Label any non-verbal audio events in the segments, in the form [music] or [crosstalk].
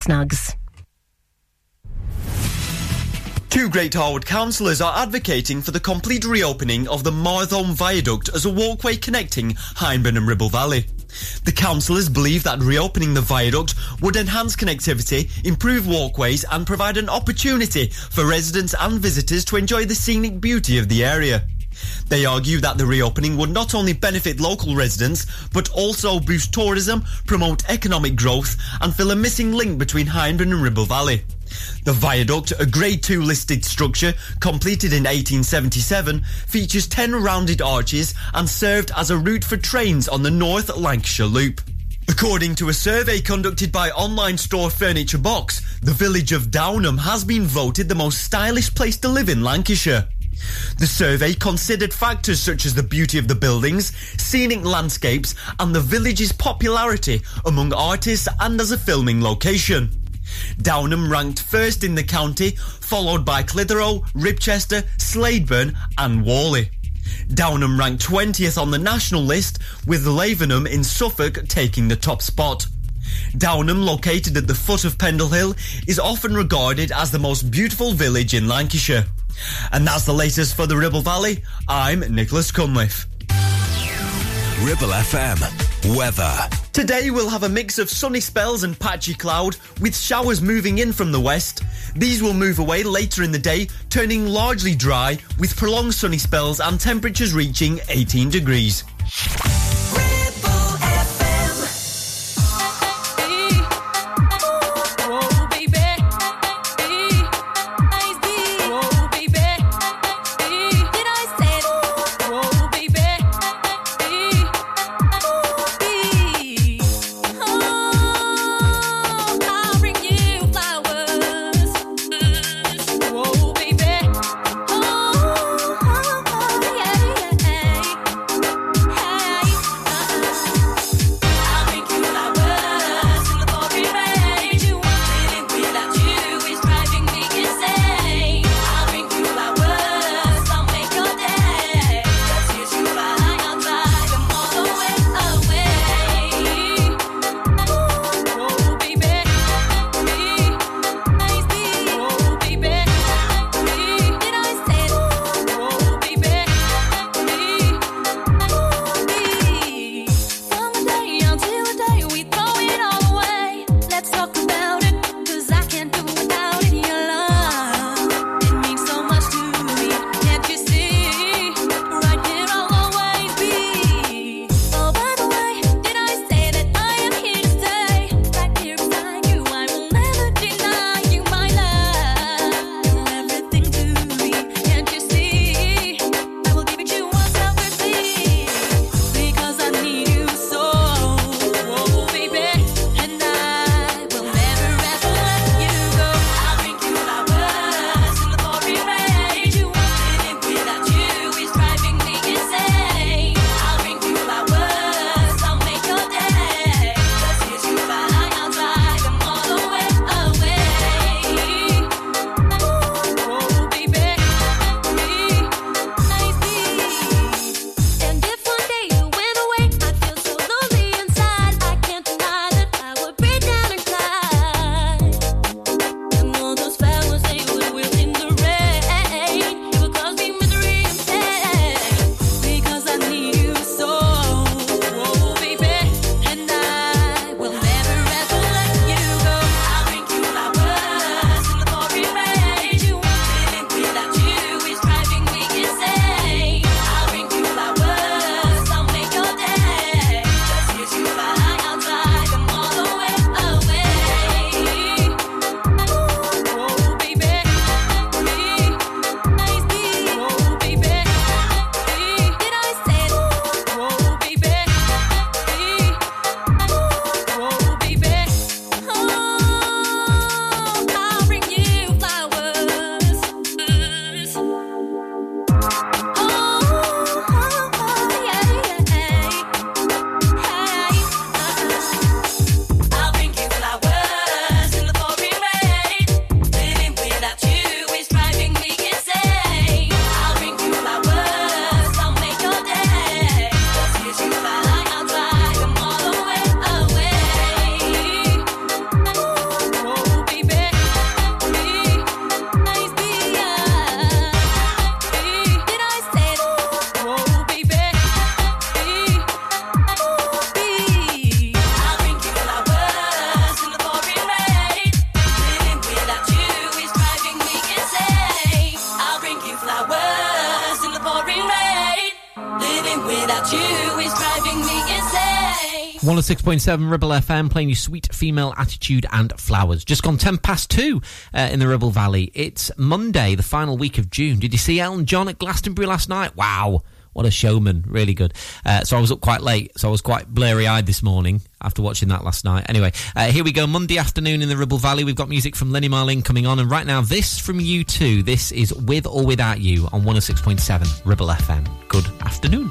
Snugs. Two Great Harwood councillors are advocating for the complete reopening of the Martholme Viaduct as a walkway connecting Hyndburn and Ribble Valley. The councillors believe that reopening the viaduct would enhance connectivity, improve walkways and provide an opportunity for residents and visitors to enjoy the scenic beauty of the area. They argue that the reopening would not only benefit local residents, but also boost tourism, promote economic growth and fill a missing link between Hyndburn and Ribble Valley. The viaduct, a Grade 2 listed structure completed in 1877, features 10 rounded arches and served as a route for trains on the North Lancashire Loop. According to a survey conducted by online store Furniture Box, the village of Downham has been voted the most stylish place to live in Lancashire. The survey considered factors such as the beauty of the buildings, scenic landscapes and the village's popularity among artists and as a filming location. Downham ranked first in the county, followed by Clitheroe, Ribchester, Slaidburn, and Whalley. Downham ranked 20th on the national list, with Lavenham in Suffolk taking the top spot. Downham, located at the foot of Pendle Hill, is often regarded as the most beautiful village in Lancashire. And that's the latest for the Ribble Valley. I'm Nicholas Cunliffe. Ribble FM. Weather. Today we'll have a mix of sunny spells and patchy cloud, with showers moving in from the west. These will move away later in the day, turning largely dry, with prolonged sunny spells and temperatures reaching 18 degrees. 106.7 Ribble FM playing you sweet female attitude and flowers. Just gone 10 past 2 uh, in the Ribble Valley. It's Monday, the final week of June. Did you see Elton John at Glastonbury last night? Wow. What a showman. Really good. Uh, so I was up quite late. So I was quite blurry eyed this morning after watching that last night. Anyway, uh, here we go. Monday afternoon in the Ribble Valley. We've got music from Lene Marlin coming on. And right now, this from U2. This is With or Without You on 106.7 Ribble FM. Good afternoon.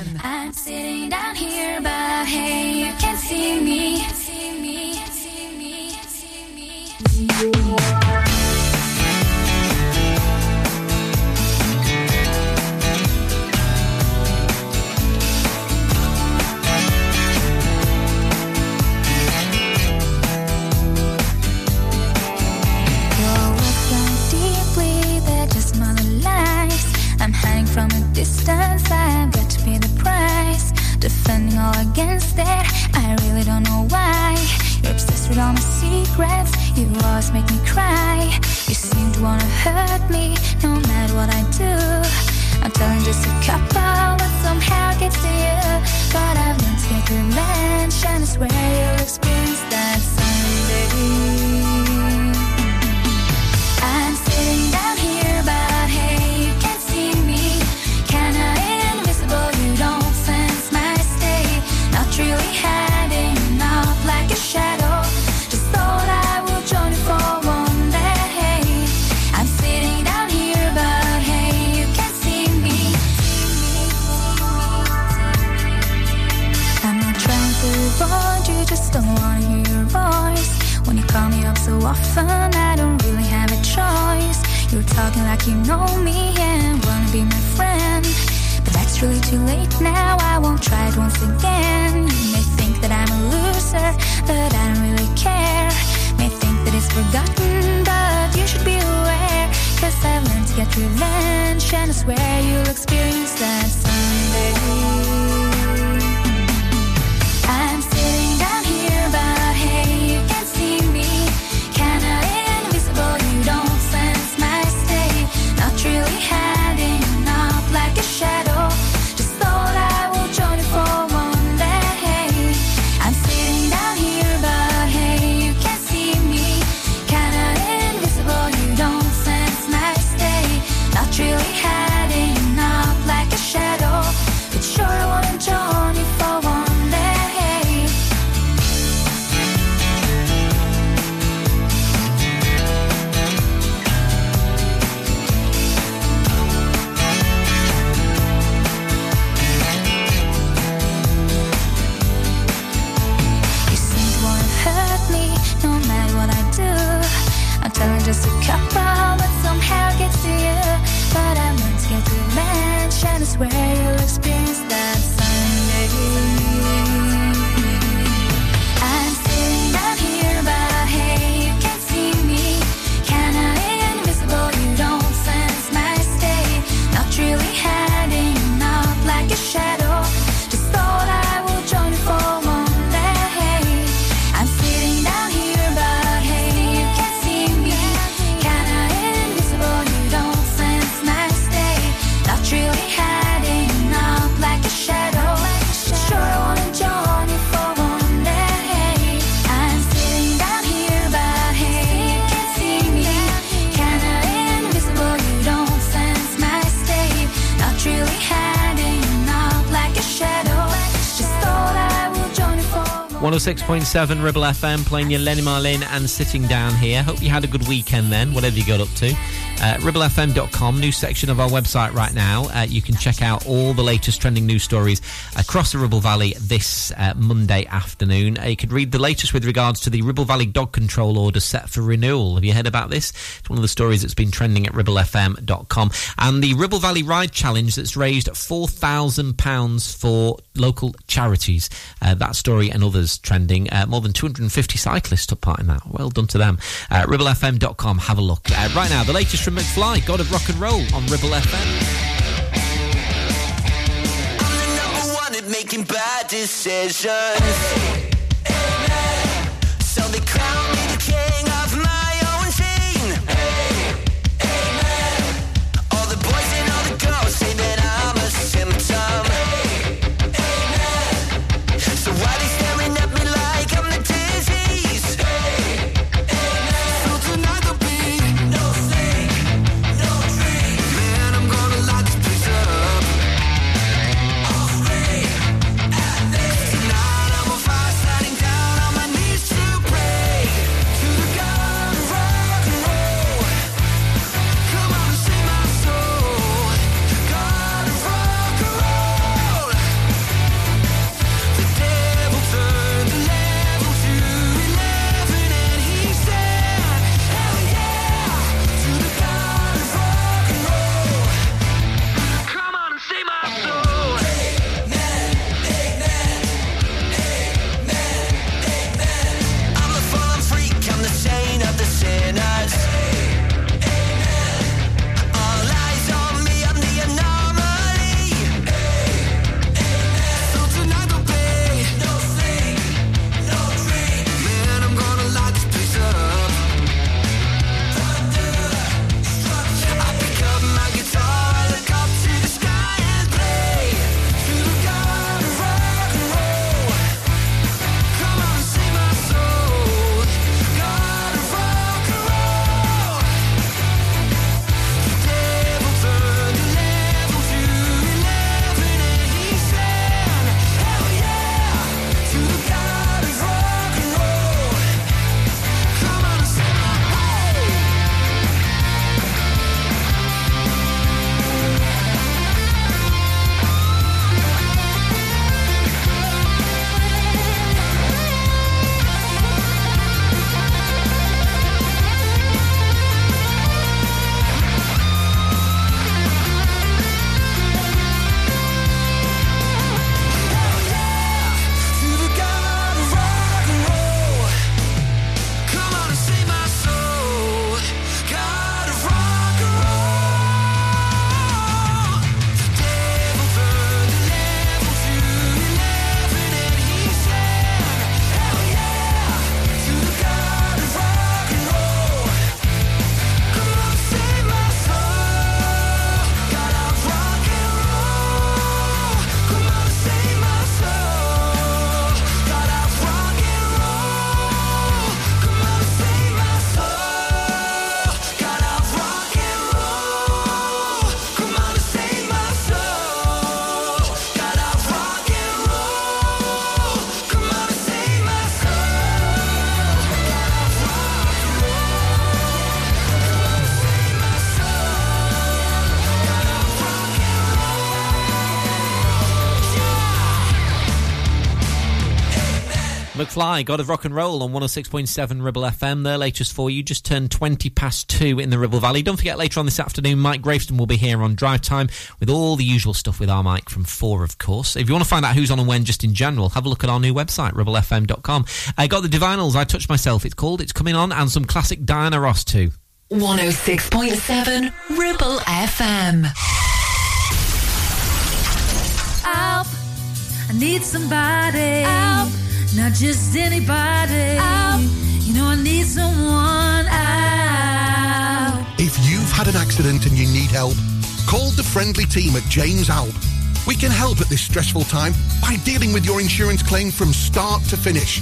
Secrets, you always make me cry. You seem to wanna hurt me, no matter what I do. I'm telling just a couple, but somehow gets to you. But I've learned to get revenge, and I swear you'll experience that someday. Often, I don't really have a choice. You're talking like you know me and wanna be my friend. But that's really too late now, I won't try it once again. You may think that I'm a loser, but I don't really care. May think that it's forgotten, but you should be aware. Cause I've learned to get revenge, and I swear you'll experience that someday. 106.7 Ribble FM playing your Lene Marlin and sitting down here. Hope you had a good weekend then, whatever you got up to. Uh, ribblefm.com, new section of our website right now. Uh, you can check out all the latest trending news stories across the Ribble Valley this uh, Monday afternoon. Uh, you could read the latest with regards to the Ribble Valley dog control order set for renewal. Have you heard about this? It's one of the stories that's been trending at ribblefm.com. And the Ribble Valley Ride Challenge that's raised £4,000 for local charities. Uh, that story and others trending. Uh, more than 250 cyclists took part in that. Well done to them. Uh, ribblefm.com, have a look. Uh, right now, the latest from McFly, God of Rock and Roll on Ribble FM. Making bad decisions. So they crown McFly, God of Rock and Roll on 106.7 Ribble FM. Their latest for you just turned 20 past 2 in the Ribble Valley. Don't forget, later on this afternoon, Mike Graveston will be here on Drive Time with all the usual stuff with our Mike from 4, of course. If you want to find out who's on and when just in general, have a look at our new website, ribblefm.com. I got the Divinyls, I Touched Myself, it's called. It's coming on, and some classic Diana Ross too. 106.7 Ribble FM. Help. I need somebody. Help. Not just anybody. Help. You know, I need someone. Help. If you've had an accident and you need help, call the friendly team at James Alp. We can help at this stressful time by dealing with your insurance claim from start to finish.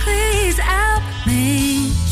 please help me?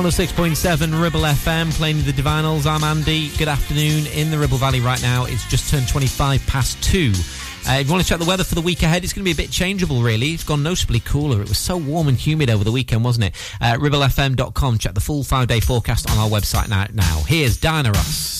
106.7 Ribble FM, playing the Divinyls. I'm Andy. Good afternoon. In the Ribble Valley right now, it's just turned 25 past two. Uh, if you want to check the weather for the week ahead, it's going to be a bit changeable, really. It's gone noticeably cooler. It was so warm and humid over the weekend, wasn't it? Uh, ribblefm.com. Check the full five day forecast on our website now. now. Here's Diana Ross.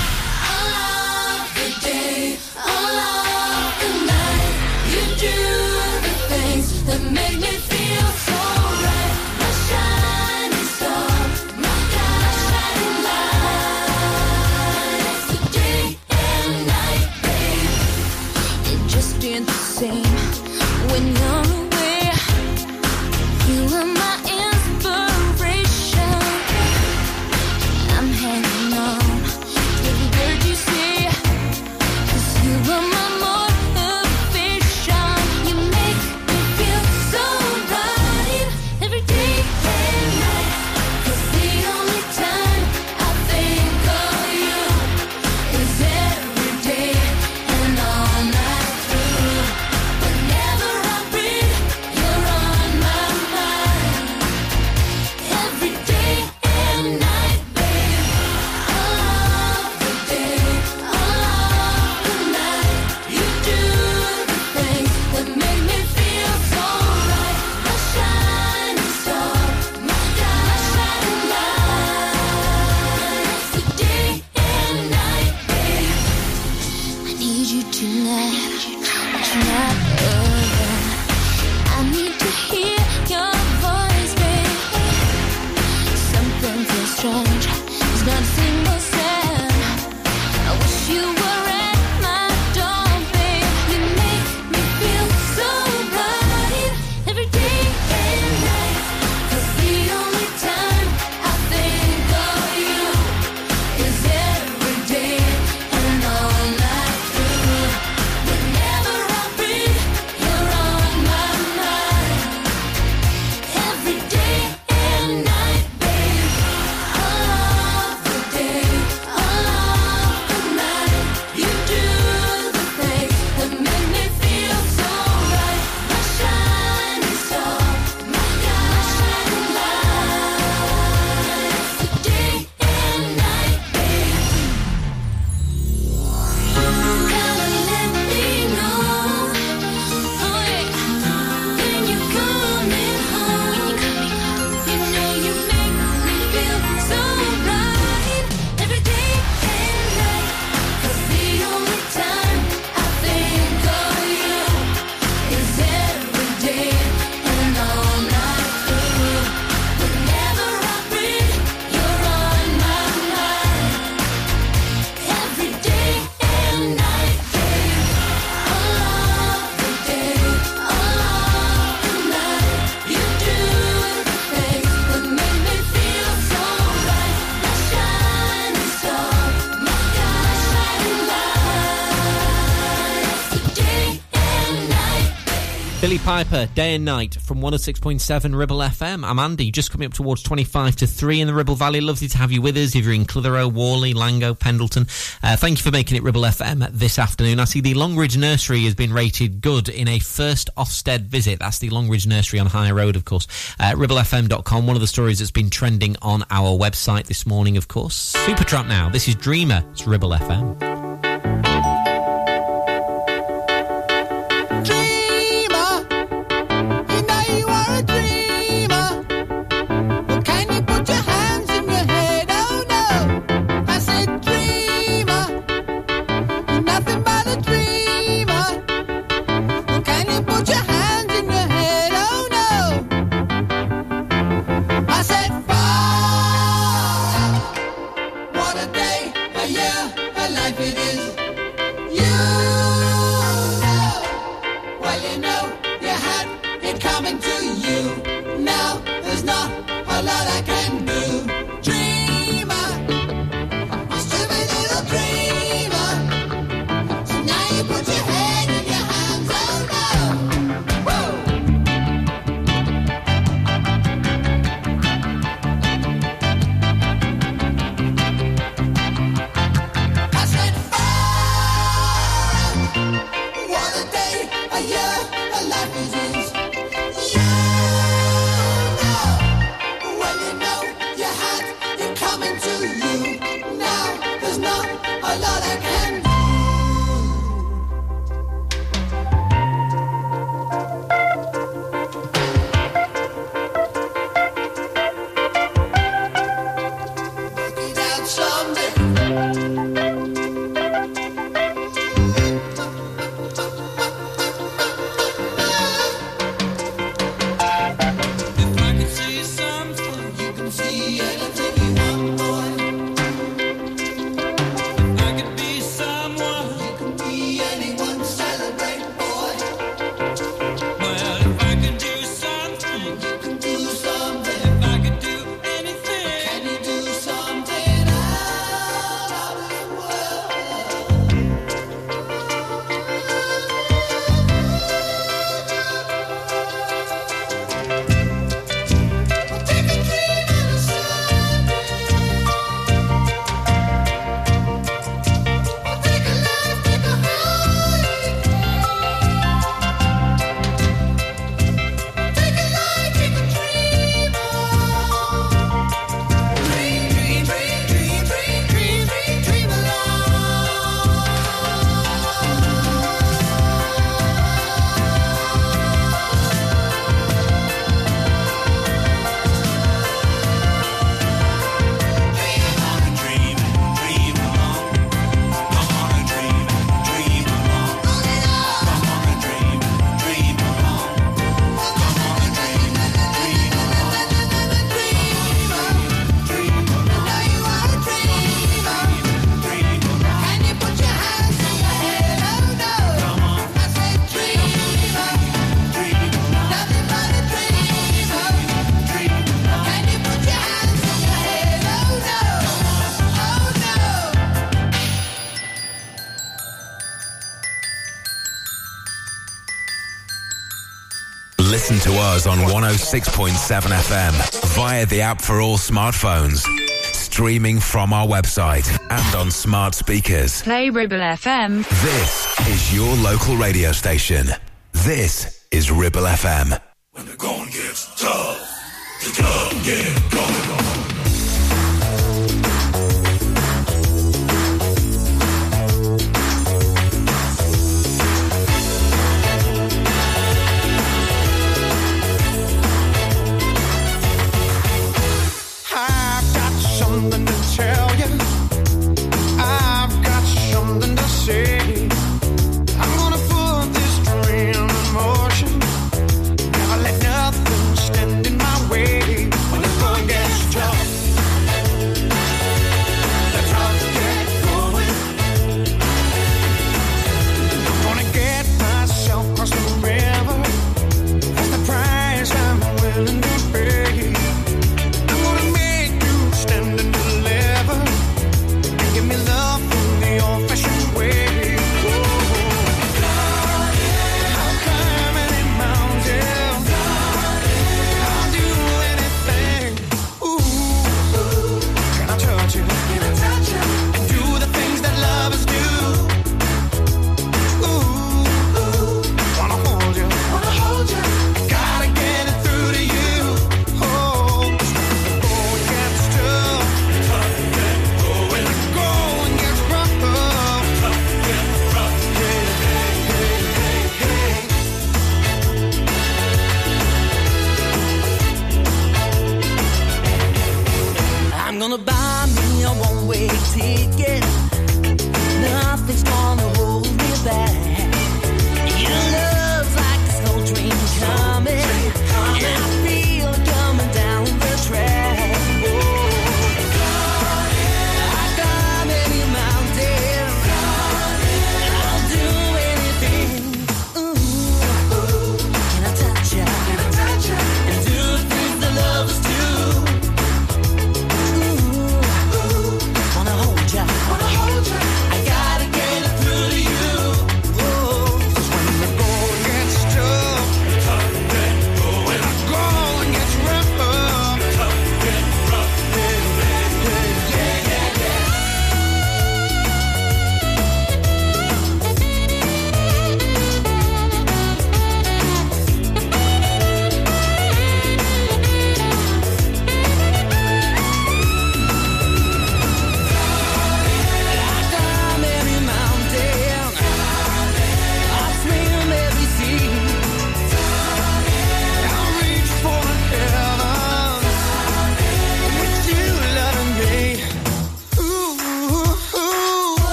Billie Piper, day and night from 106.7 Ribble FM. I'm Andy, just coming up towards 25 to 3 in the Ribble Valley. Lovely to have you with us if you're in Clitheroe, Whalley, Langho, Pendleton. Uh, thank you for making it Ribble FM this afternoon. I see the Longridge Nursery has been rated good in a first Ofsted visit. That's the Longridge Nursery on High Road, of course. Uh, RibbleFM.com, one of the stories that's been trending on our website this morning, of course. Supertramp now. This is Dreamer. It's Ribble FM. Listen to us on 106.7 FM via the app for all smartphones. Streaming from our website and on smart speakers. Play Ribble FM. This is your local radio station. This is Ribble FM. When the going gets tough, the tough get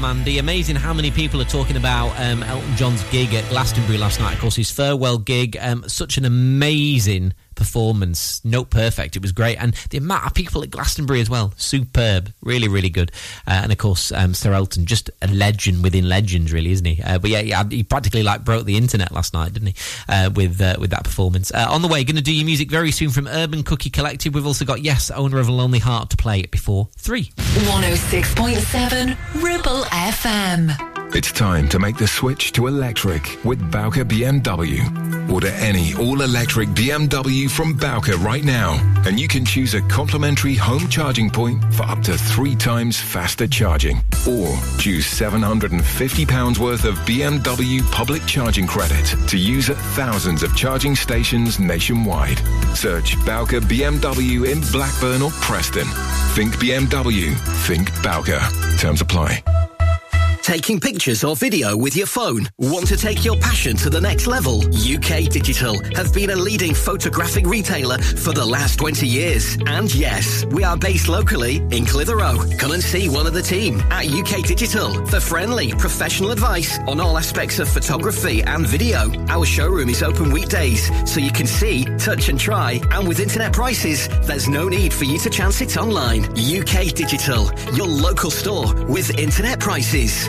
FM. Amazing how many people are talking about um, Elton John's gig at Glastonbury last night. Of course, his farewell gig. Um, such an amazing performance. Note perfect. It was great. And the amount of people at Glastonbury as well. Superb. Really, really good. Uh, and of course, um, Sir Elton, just a legend within legends, really, isn't he? Uh, but yeah, yeah, he practically like broke the internet last night, didn't he? Uh, with uh, with that performance. Uh, on the way, going to do your music very soon from Urban Cookie Collective. We've also got Yes, owner of a Lonely Heart, to play before three. 106.7 Ribble FM. It's time to make the switch to electric with Bowker BMW. Order any all-electric BMW from Bowker right now, and you can choose a complimentary home charging point for up to three times faster charging. Or choose £750 worth of BMW public charging credit to use at thousands of charging stations nationwide. Search Bowker BMW in Blackburn or Preston. Think BMW. Think Bowker. Terms apply. Taking pictures or video with your phone? Want to take your passion to the next level? UK Digital have been a leading photographic retailer for the last 20 years. And yes, we are based locally in Clitheroe. Come and see one of the team at UK Digital for friendly, professional advice on all aspects of photography and video. Our showroom is open weekdays, so you can see, touch and try. And with internet prices, there's no need for you to chance it online. UK Digital, your local store with internet prices.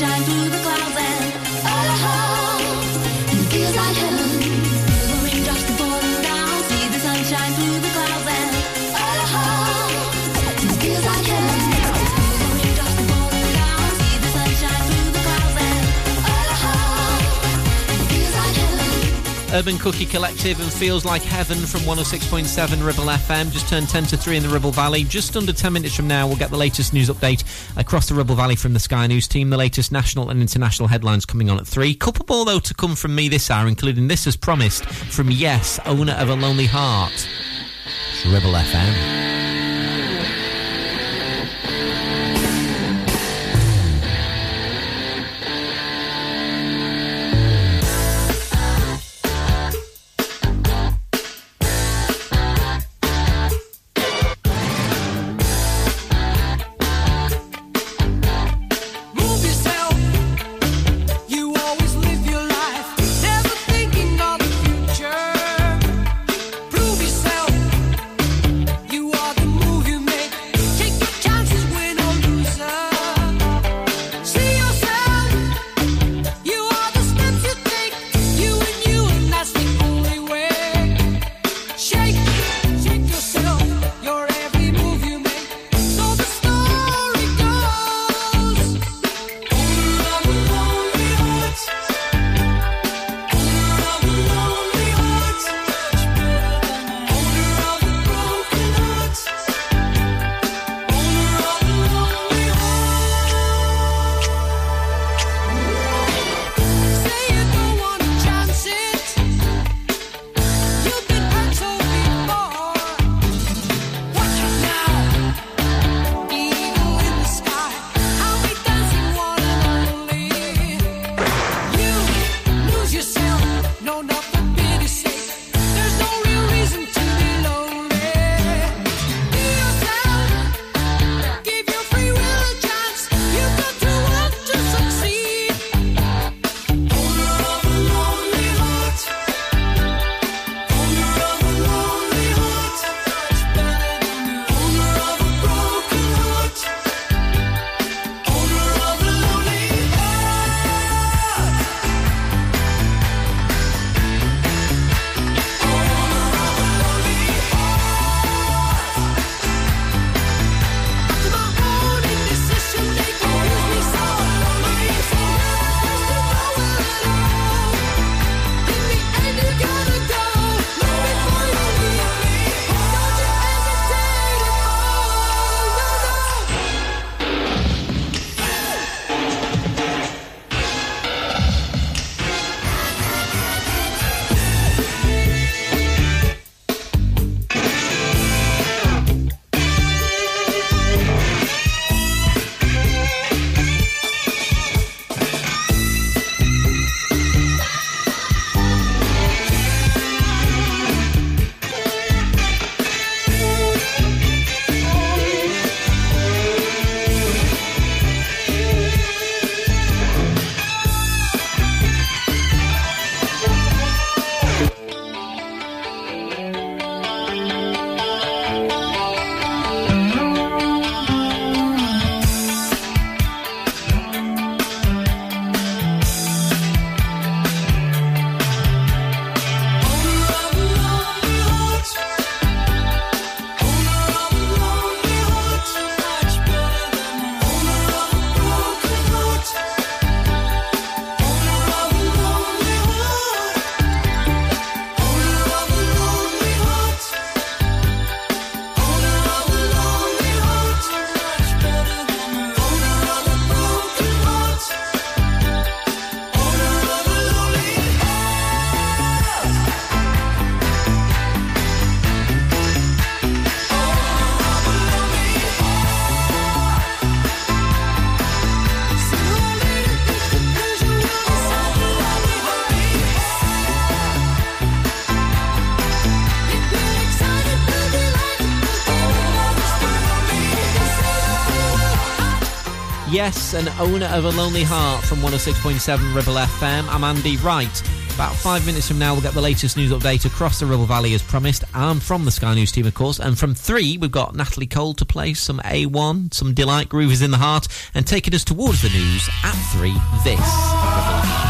da Urban Cookie Collective and Feels Like Heaven from 106.7 Ribble FM. Just turned 10 to 3 in the Ribble Valley. Just under 10 minutes from now, we'll get the latest news update across the Ribble Valley from the Sky News team. The latest national and international headlines coming on at 3. Couple more, though, to come from me this hour, including this as promised from Yes, owner of a lonely heart. It's Ribble FM. Yes, an owner of a lonely heart from 106.7 Ribble FM. I'm Andy Wright. About five minutes from now, we'll get the latest news update across the Ribble Valley as promised. I'm from the Sky News team, of course. And from three, we've got Natalie Cole to play some A1, some Deee-Lite Groove is in the heart, and taking us towards the news at three, this.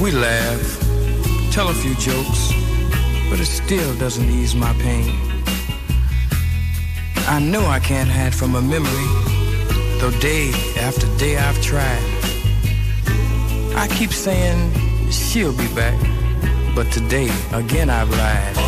We laugh, tell a few jokes, but it still doesn't ease my pain. I know I can't hide from a memory, though day after day I've tried. I keep saying she'll be back, but today again I've lied.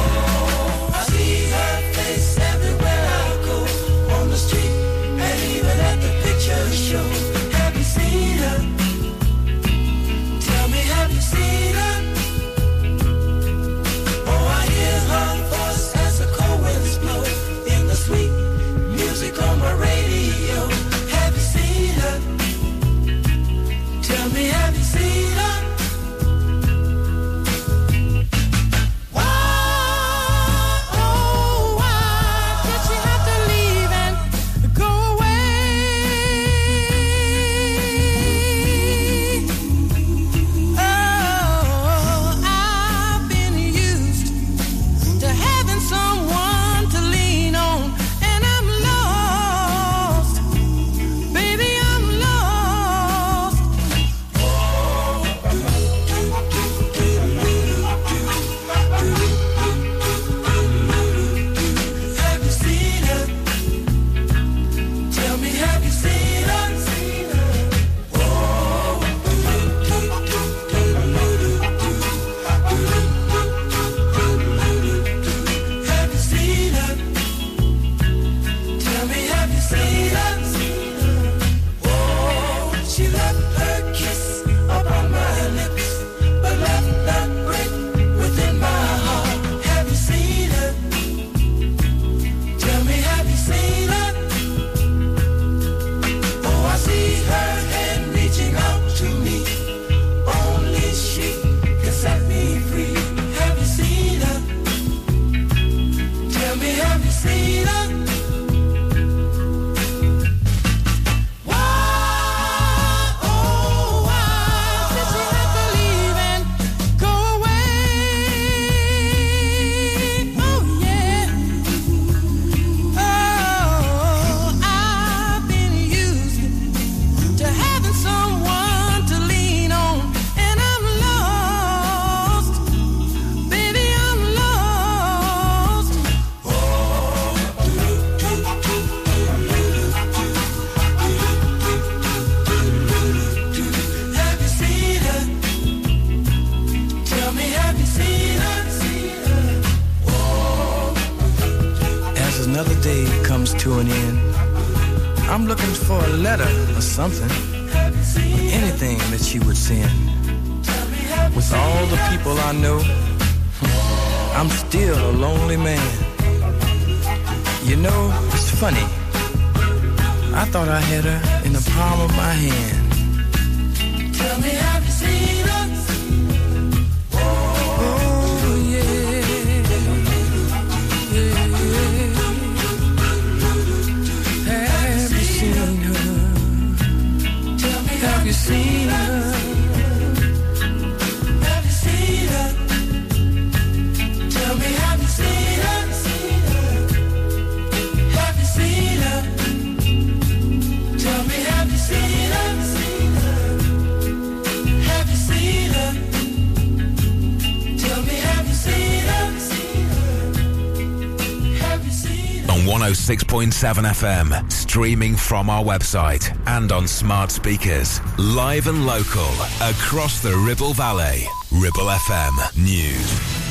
106.7 FM, streaming from our website and on smart speakers. Live and local, across the Ribble Valley. Ribble FM News.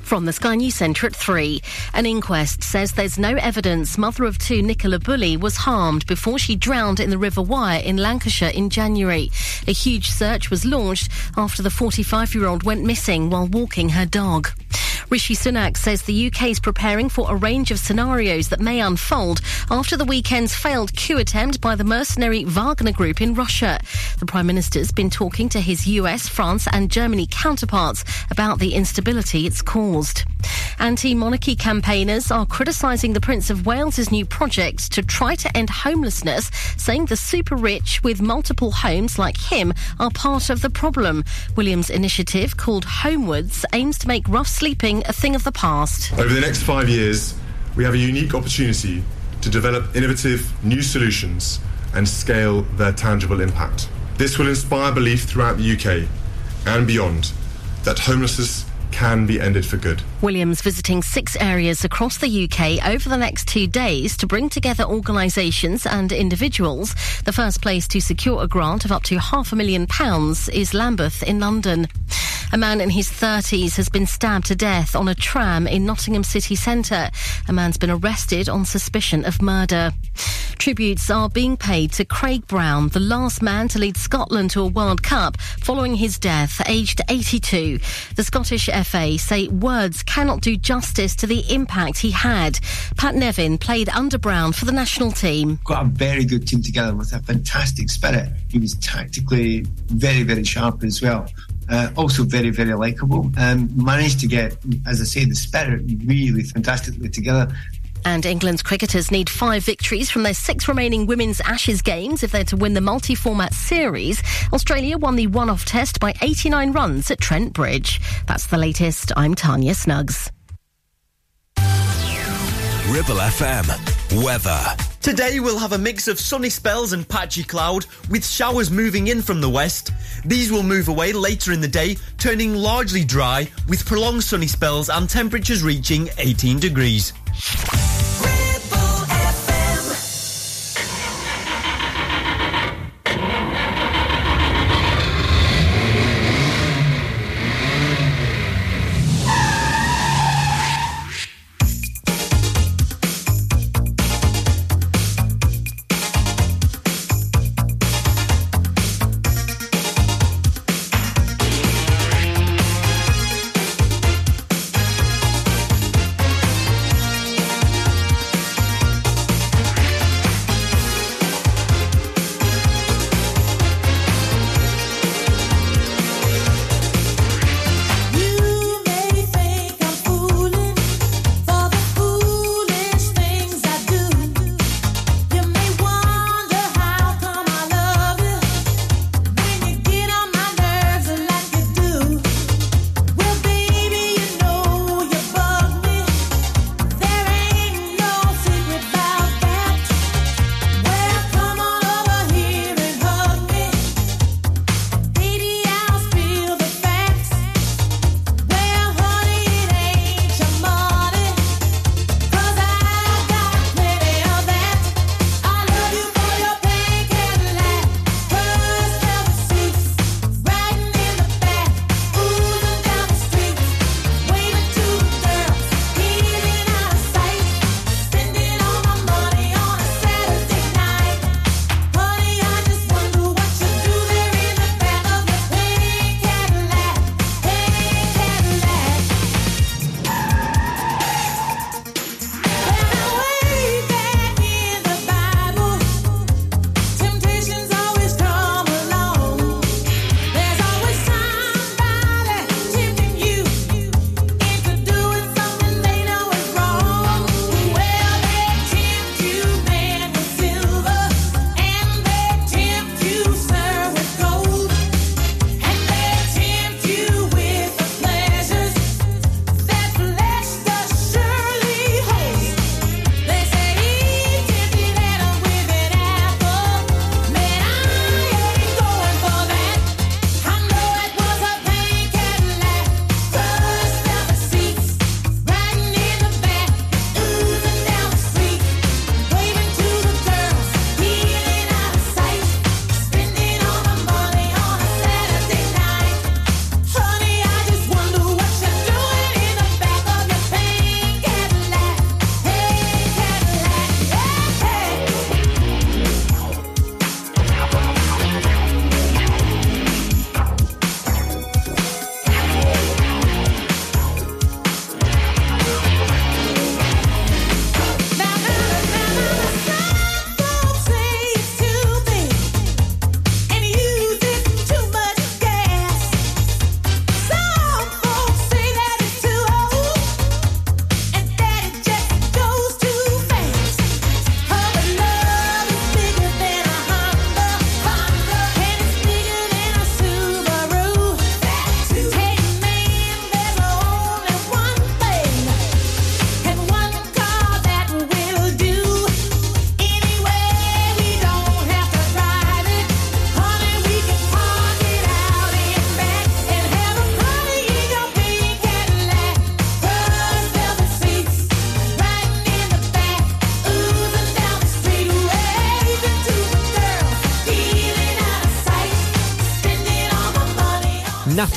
From the Sky News Centre at 3. An inquest says there's no evidence mother of two Nicola Bulley was harmed before she drowned in the River Wyre in Lancashire in January. A huge search was launched after the 45 year old went missing while walking her dog. Rishi Sunak says the UK is preparing for a range of scenarios that may unfold after the weekend's failed coup attempt by the mercenary Wagner Group in Russia. The Prime Minister's been talking to his US, France, and Germany counterparts about the instability it's caused. Anti monarchy campaigners are criticising the Prince of Wales's new project to try to end homelessness, saying the super rich with multiple homes like him are part of the problem. William's initiative, called Homewards, aims to make rough sleeping a thing of the past. Over the next five years, we have a unique opportunity to develop innovative new solutions and scale their tangible impact. This will inspire belief throughout the UK and beyond that homelessness can be ended for good. William's visiting six areas across the UK over the next two days to bring together organisations and individuals. The first place to secure a grant of up to half a million pounds is Lambeth in London. A man in his 30s has been stabbed to death on a tram in Nottingham city centre. A man's been arrested on suspicion of murder. Tributes are being paid to Craig Brown, the last man to lead Scotland to a World Cup following his death, aged 82. The Scottish FA say words cannot do justice to the impact he had. Pat Nevin played under Brown for the national team. got a very good team together with a fantastic spirit. He was tactically very, very sharp as well. Uh, also very, very likeable. Um, managed to get, as I say, the spirit really fantastically together. And England's cricketers need five victories from their six remaining women's Ashes games if they're to win the multi format series. Australia won the one off test by 89 runs at Trent Bridge. That's the latest. I'm Tanya Snuggs. Ribble FM. Weather. Today we'll have a mix of sunny spells and patchy cloud, with showers moving in from the west. These will move away later in the day, turning largely dry, with prolonged sunny spells and temperatures reaching 18 degrees.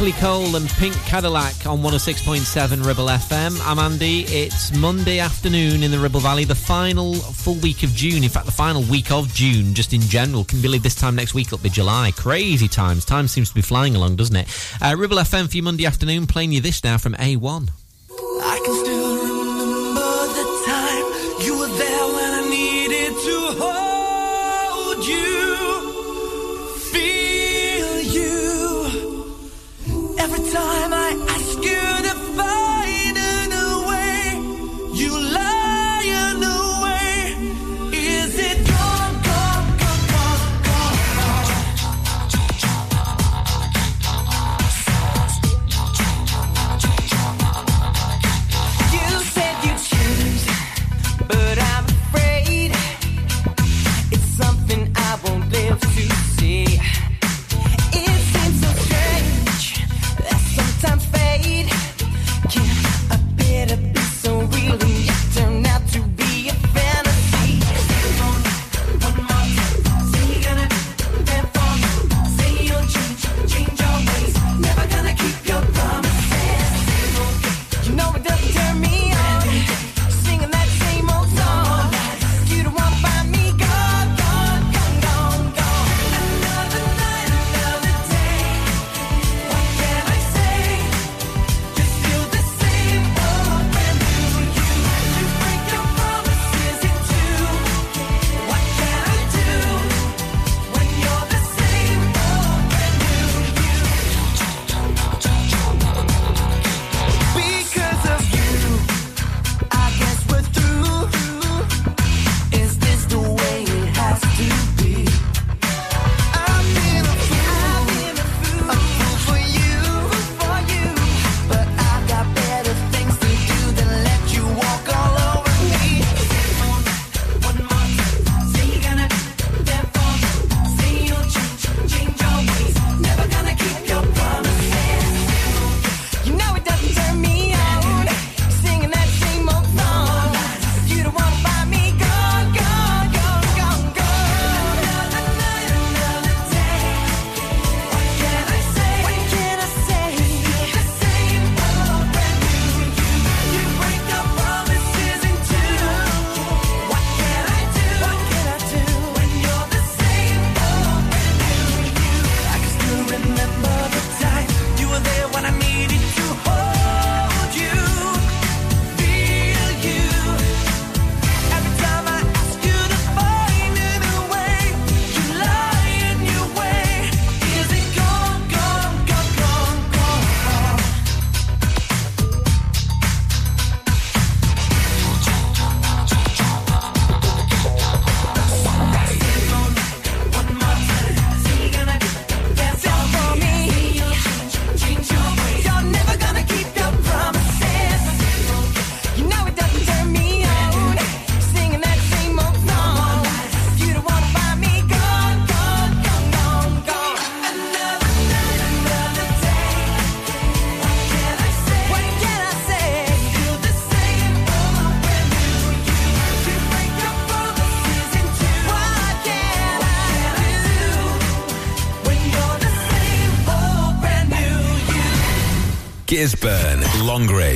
Ashley Cole and Pink Cadillac on 106.7 Ribble FM. I'm Andy. It's Monday afternoon in the Ribble Valley, the final full week of June. In fact, the final week of June, just in general. Can believe this time next week it'll be July. Crazy times. Time seems to be flying along, doesn't it? Uh, Ribble FM for you Monday afternoon, playing you this now from A1.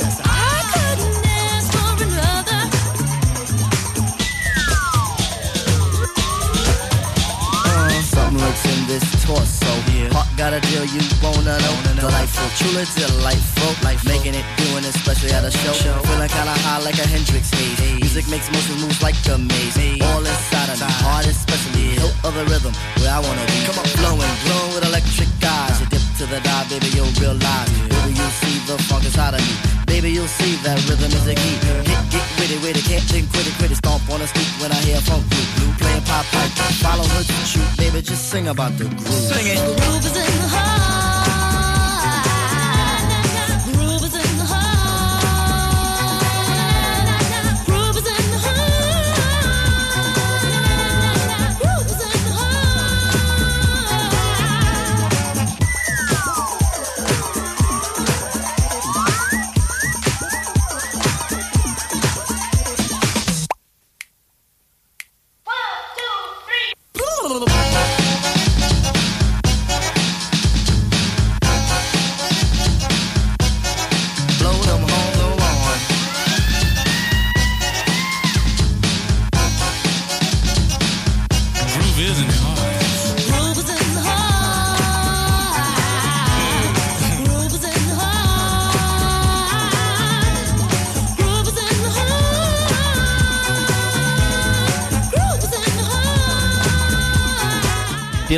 And delicious. I couldn't ask for another. Uh, something lurks in this torso. Heart got a deal you wanna know. Delightful, truly delightful. Life making it, doing it, especially at a show. Feeling kinda high like a Hendrix haze. Music makes motion moves like a maze. All inside of me, heart especially. Hilt of the rhythm, where I wanna be. Come on, flowing, glowing with electric eyes. You dip to the dive, baby, you'll realize. Baby, you'll see the funk inside of me. Baby, you'll see that rhythm is a key. Get, get with it, with it, can't think, quit it, quit it. Stomp on the street when I hear funk blue, blue playing pop pipe. Follow her to shoot, baby, just sing about the groove. Sing it. The groove is in the heart.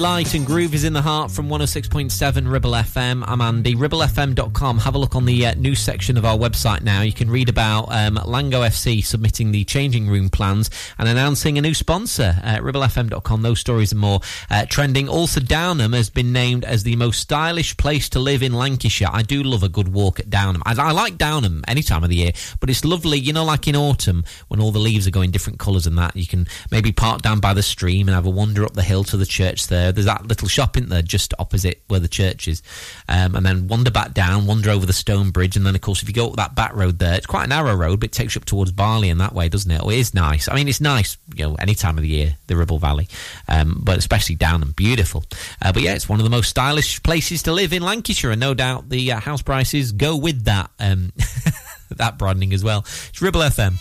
Deee-Lite and Groove is in the heart from 106.7 Ribble FM. I'm Andy. RibbleFM.com. Have a look on the uh, news section of our website now. You can read about um, Langho FC submitting the changing room plans and announcing a new sponsor. Uh, RibbleFM.com. Those stories and more uh, trending. Also, Downham has been named as the most stylish place to live in Lancashire. I do love a good walk at Downham. I, I like Downham any time of the year, but it's lovely, you know, like in autumn when all the leaves are going different colours and that. You can maybe park down by the stream and have a wander up the hill to the church there. There's that little shop in there just opposite where the church is. Um, and then wander back down, wander over the stone bridge. And then, of course, if you go up that back road there, it's quite a narrow road, but it takes you up towards Barley in that way, doesn't it? Oh, it is nice. I mean, it's nice, you know, any time of the year, the Ribble Valley, um, but especially Downham beautiful. Uh, but yeah, it's one of the most stylish places to live in Lancashire. And no doubt the uh, house prices go with that, um, [laughs] that broadening as well. It's Ribble FM.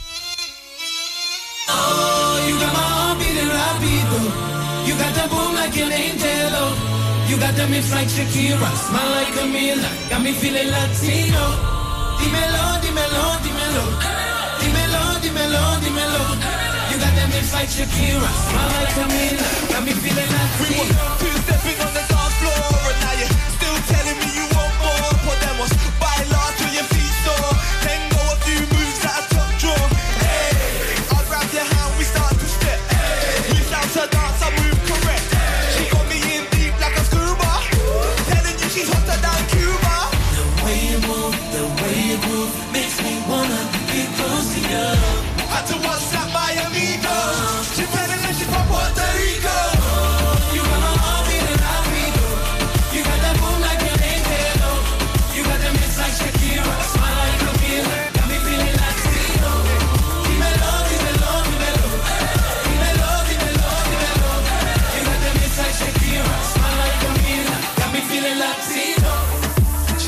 Oh, an angel. oh. You got them mix like Shakira, smile like Camila, got me feeling Latino. Dímelo, dímelo, dímelo. Dímelo, dímelo, dímelo. You got that mix like Shakira, smile like Camila, got me feeling Latino. Two stepping on the dance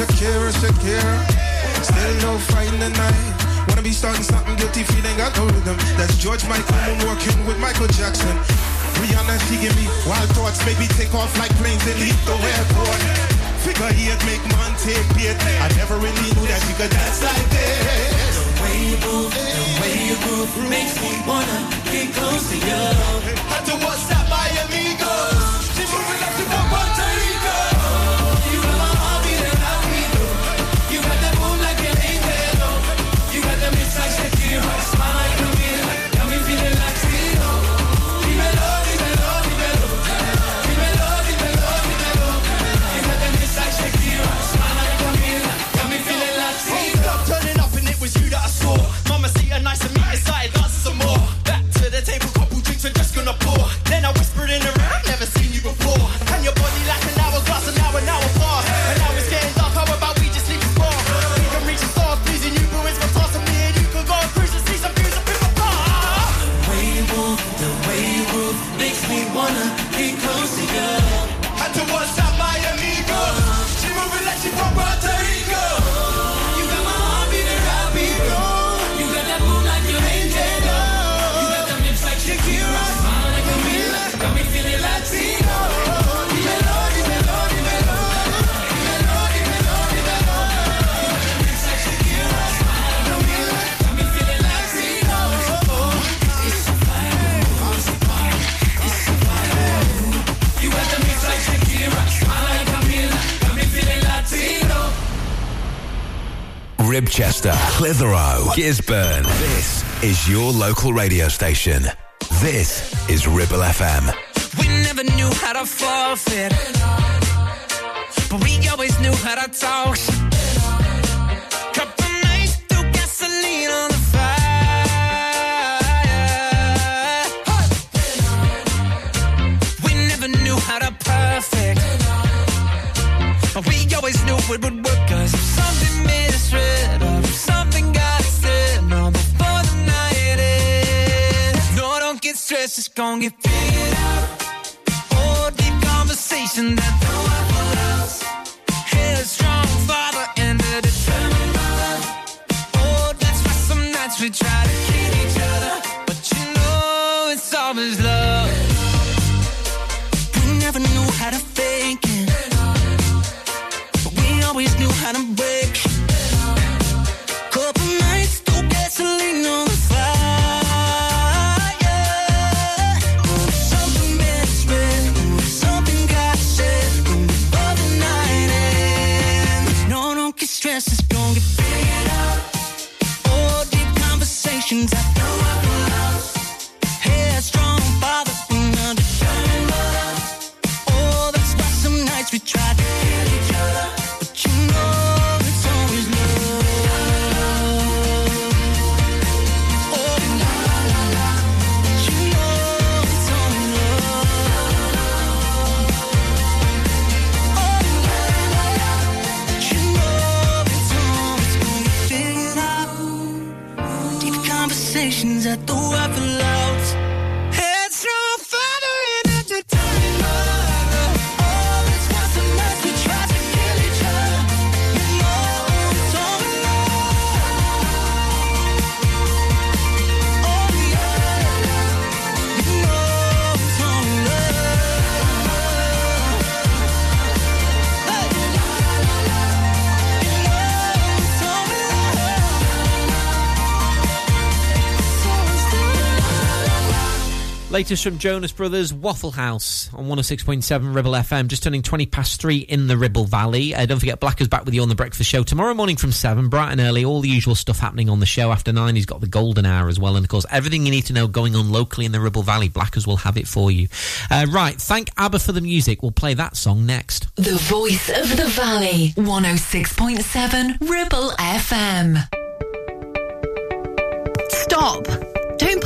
Shakira, Shakira. Still no fight in the night. Wanna be starting something guilty, feeling got no rhythm. That's George Michael Moon working with Michael Jackson. Rihanna, she give me wild thoughts, make me take off like planes and leave the airport. Figure eight, make man take bait. I never really knew that you could dance like this. The way you move, the way you groove, makes me wanna get close to you. Had to WhatsApp my Ribchester, Clitheroe, Gisburn. This is your local radio station. This is Ribble FM. We never knew how to forfeit, but we always knew how to talk. Couple nights threw gasoline on the fire. We never knew how to perfect, but we always knew it would work. Cause if something made gonna get figured Latest from Jonas Brothers, Waffle House on 106.7 Ribble FM, just turning 20 past 3 in the Ribble Valley. Uh, don't forget, Blacker's back with you on the breakfast show tomorrow morning from 7, bright and early. All the usual stuff happening on the show after 9. He's got the golden hour as well. And of course, everything you need to know going on locally in the Ribble Valley, Blackers will have it for you. Uh, right, thank ABBA for the music. We'll play that song next. The voice of the valley, 106.7 Ribble FM. Stop!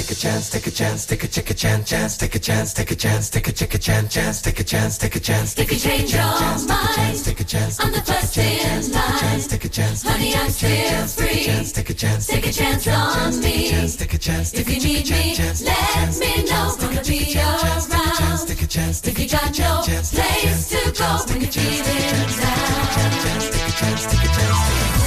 take a chance, take a chance, take a chick a chance, chance, take a chance, take a chance, take a chick a chance, chance, take a chance, take a chance. If you change your mind, take a chance, I'm the first in line. Take a chance, honey, I'm still free. Take a chance, take a chance on me. Take a chance, if you need me, let me know. Gonna be around. Take a chance, if you got no place to go when you're feeling down. Take a chance, take a chance, take a chance.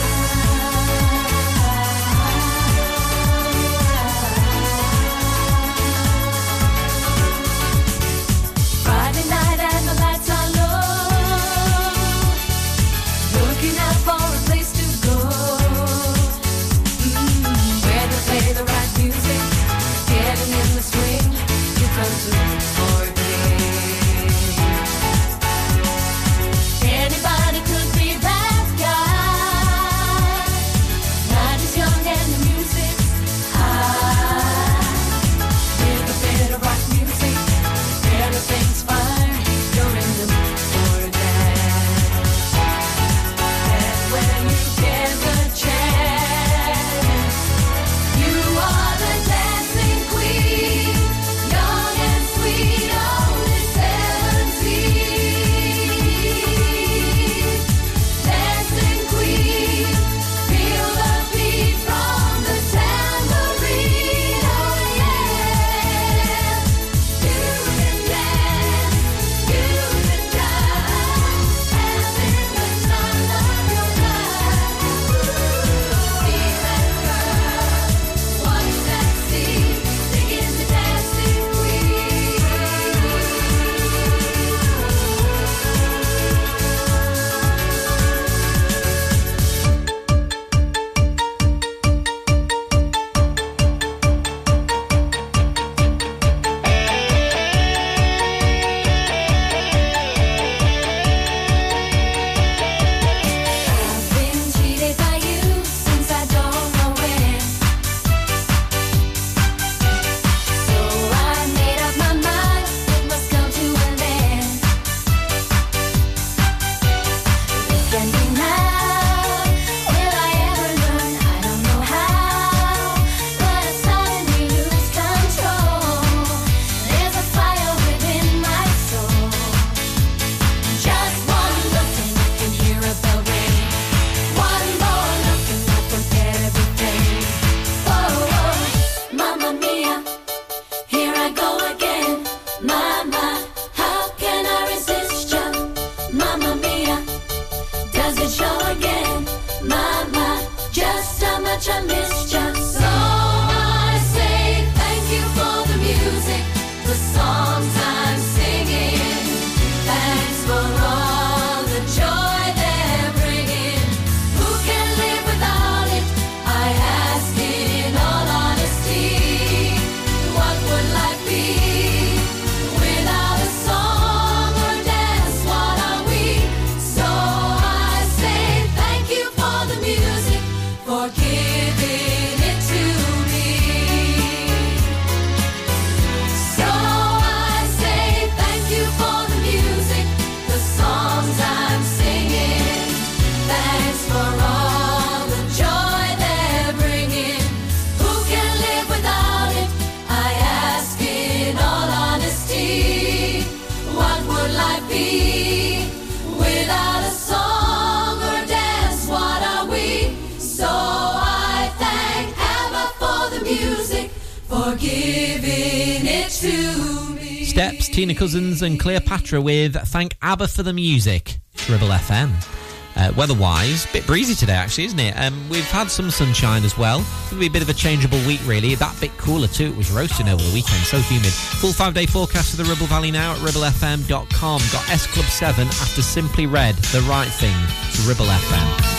Cousins and Cleopatra with Thank ABBA for the Music, Ribble FM. Uh, weather-wise, bit breezy today, actually, isn't it? Um, we've had some sunshine as well. It'll be a bit of a changeable week, really. That bit cooler too. It was roasting over the weekend, so humid. Full five-day forecast for the Ribble Valley now at ribblefm.com. Got S Club Seven after Simply Red, the right thing to Ribble FM.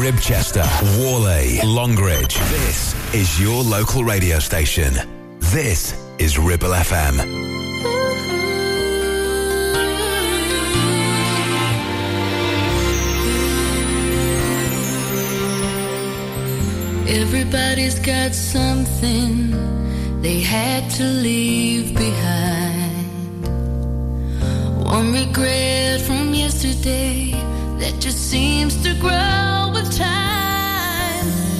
Ribchester, Whalley, Longridge. This is your local radio station. This is Ribble FM. Everybody's got something they had to leave behind. One regret from yesterday that just seems to grow.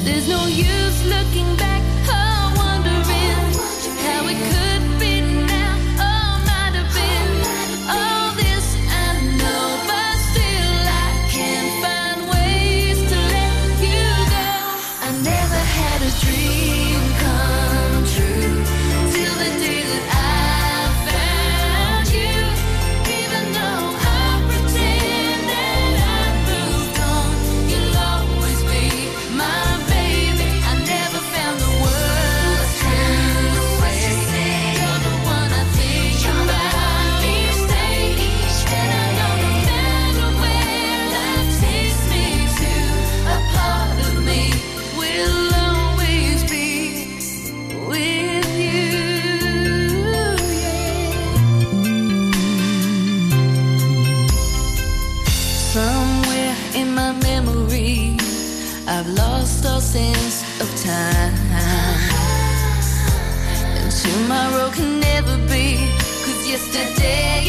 There's no use looking back I'm wondering how it could. day.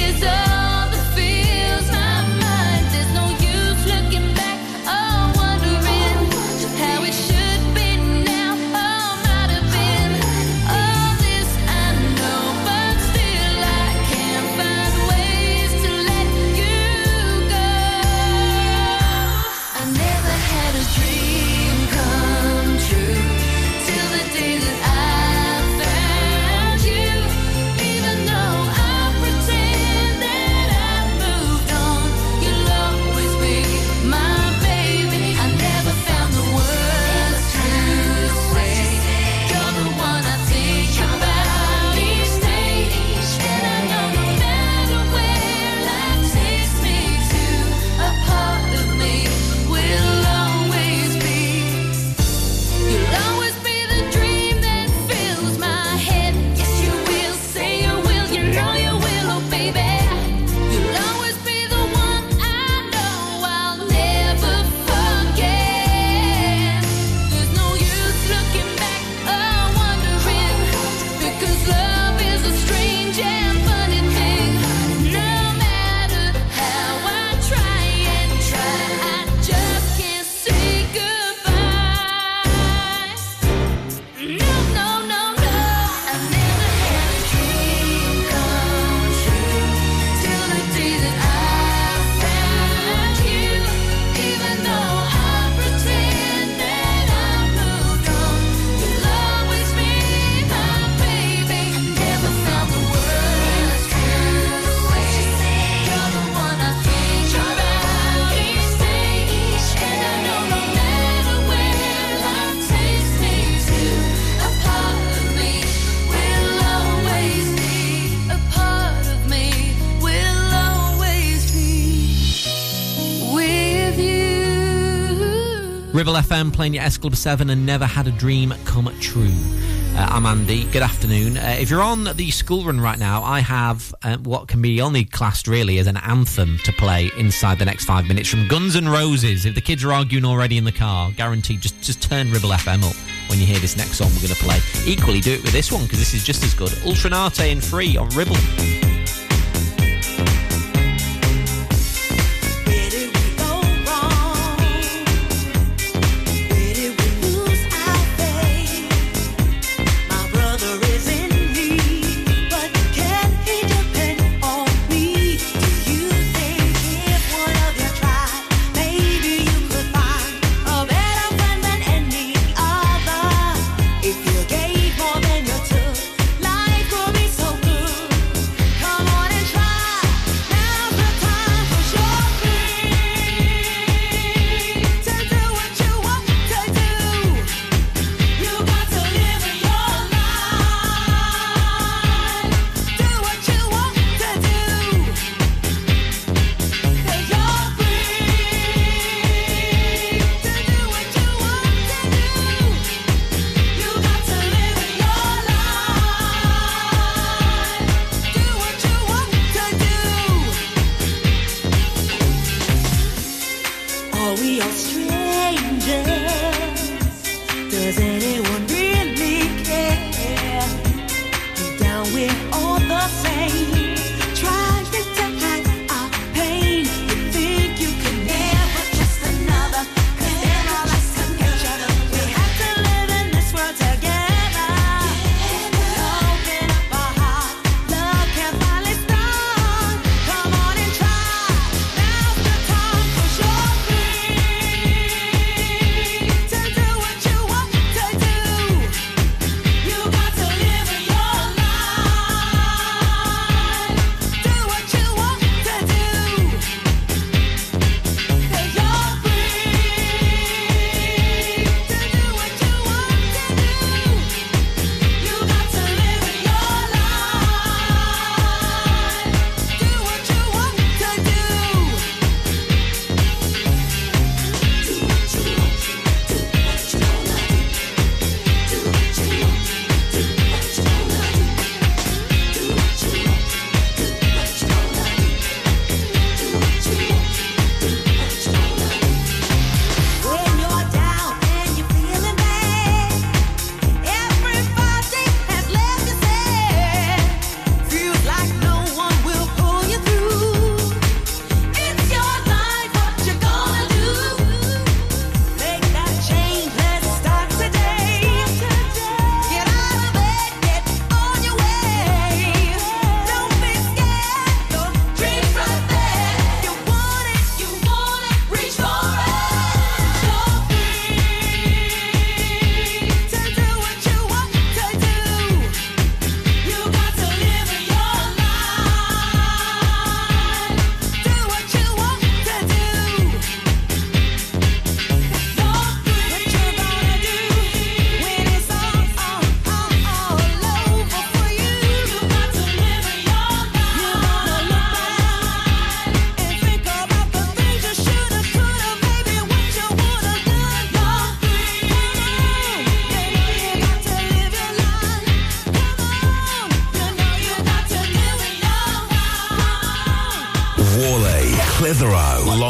Ribble FM playing your S Club 7 and Never Had a Dream Come True. Uh, I'm Andy. Good afternoon. Uh, if you're on the school run right now, I have uh, what can be only classed really as an anthem to play inside the next five minutes from Guns N' Roses. If the kids are arguing already in the car, guaranteed, just, just turn Ribble FM up when you hear this next song we're going to play. Equally, do it with this one because this is just as good. Ultra Naté and Free on Ribble.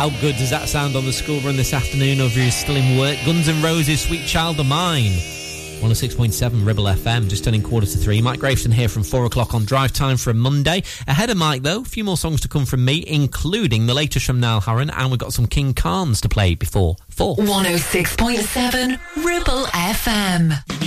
How good does that sound on the school run this afternoon, over if you're still in work? Guns N' Roses, Sweet Child of Mine. 106.7 Ribble FM, just turning quarter to three. Mike Graveson here from four o'clock on drive time for a Monday. Ahead of Mike, though, a few more songs to come from me, including the latest from Niall Horan, and we've got some Kim Carnes to play before four. 106.7 Ribble FM.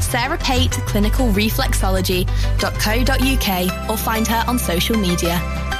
Sarah Pate Clinical Reflexology.co.uk or find her on social media.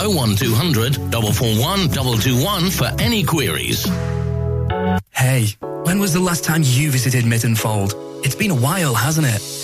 01200 441 221 for any queries. Hey, when was the last time you visited Mytton Fold? It's been a while, hasn't it?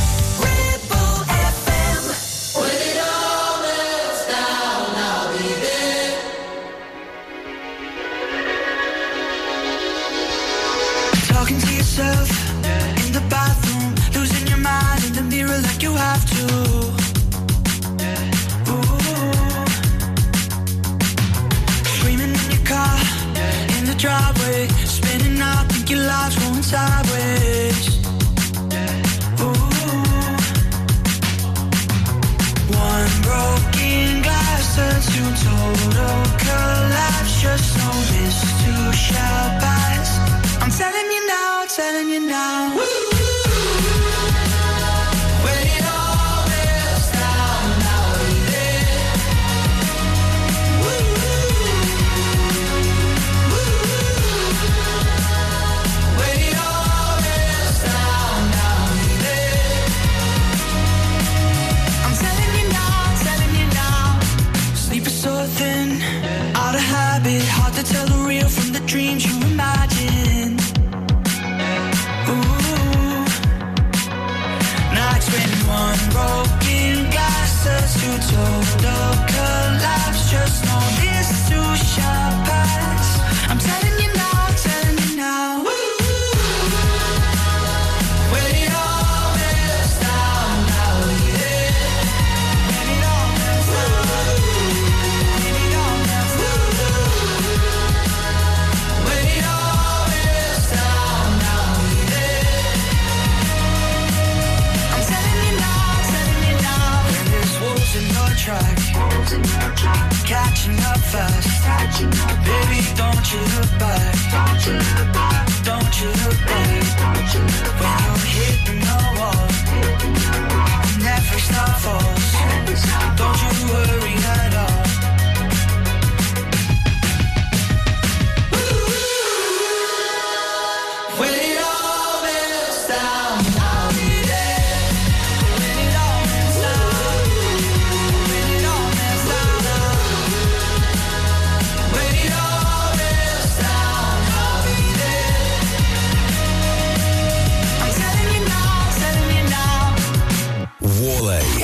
broken glass turns to total collapse. Just this too shall pass. I'm telling you now, telling you now. To tell the real from the dreams you imagine. Ooh. Nights when one broken glass turns to total collapse. Just know this too shall Baby, don't you look back. Don't you look back. Don't you look back.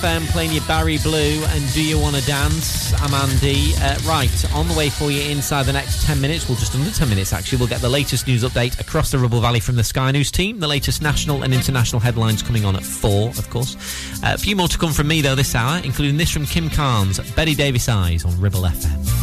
FM playing your Barry Blue and Do You Wanna Dance? I'm Andy. Uh, right, on the way for you inside the next 10 minutes, well, just under 10 minutes actually, we'll get the latest news update across the Ribble Valley from the Sky News team. The latest national and international headlines coming on at 4, of course. Uh, a few more to come from me though this hour, including this from Kim Carnes, Bette Davis Eyes on Ribble FM.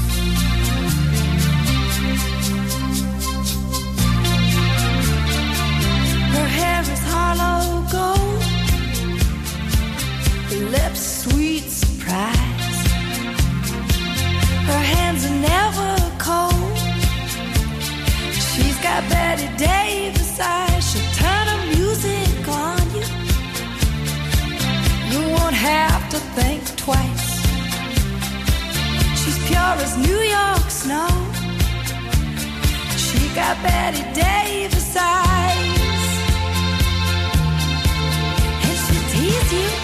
as New York snow. She got Bette Davis eyes, and she teased you.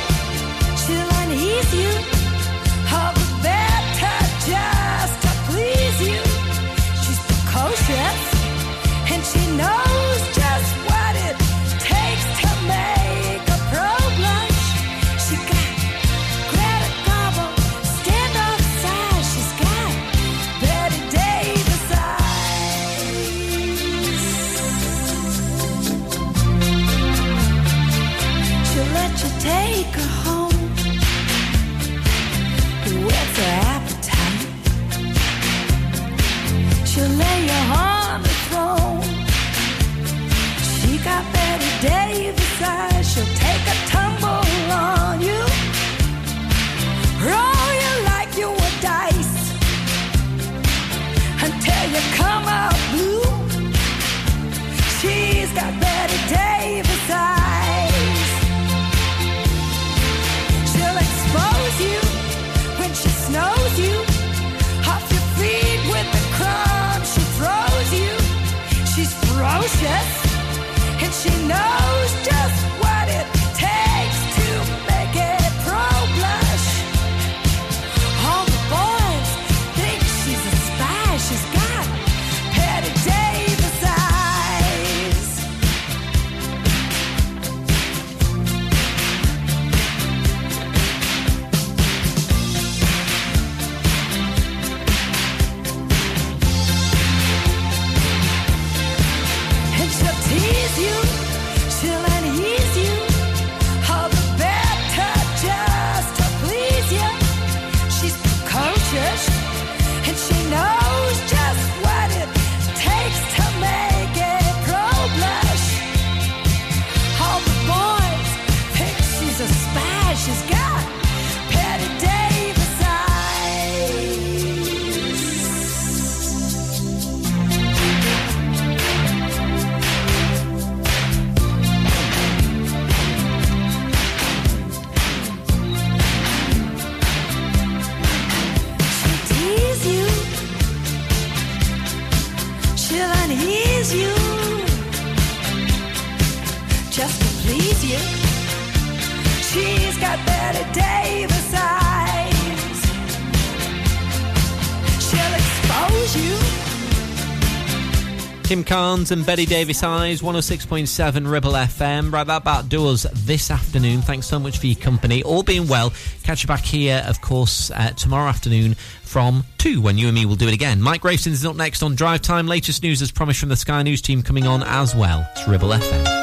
And Bette Davis Eyes, 106.7 Ribble FM. Right, that about does this afternoon. Thanks so much for your company. All being well, catch you back here, of course, uh, tomorrow afternoon from 2 when you and me will do it again. Mike Grayson's up next on Drive Time. Latest news as promised from the Sky News team coming on as well. It's Ribble FM.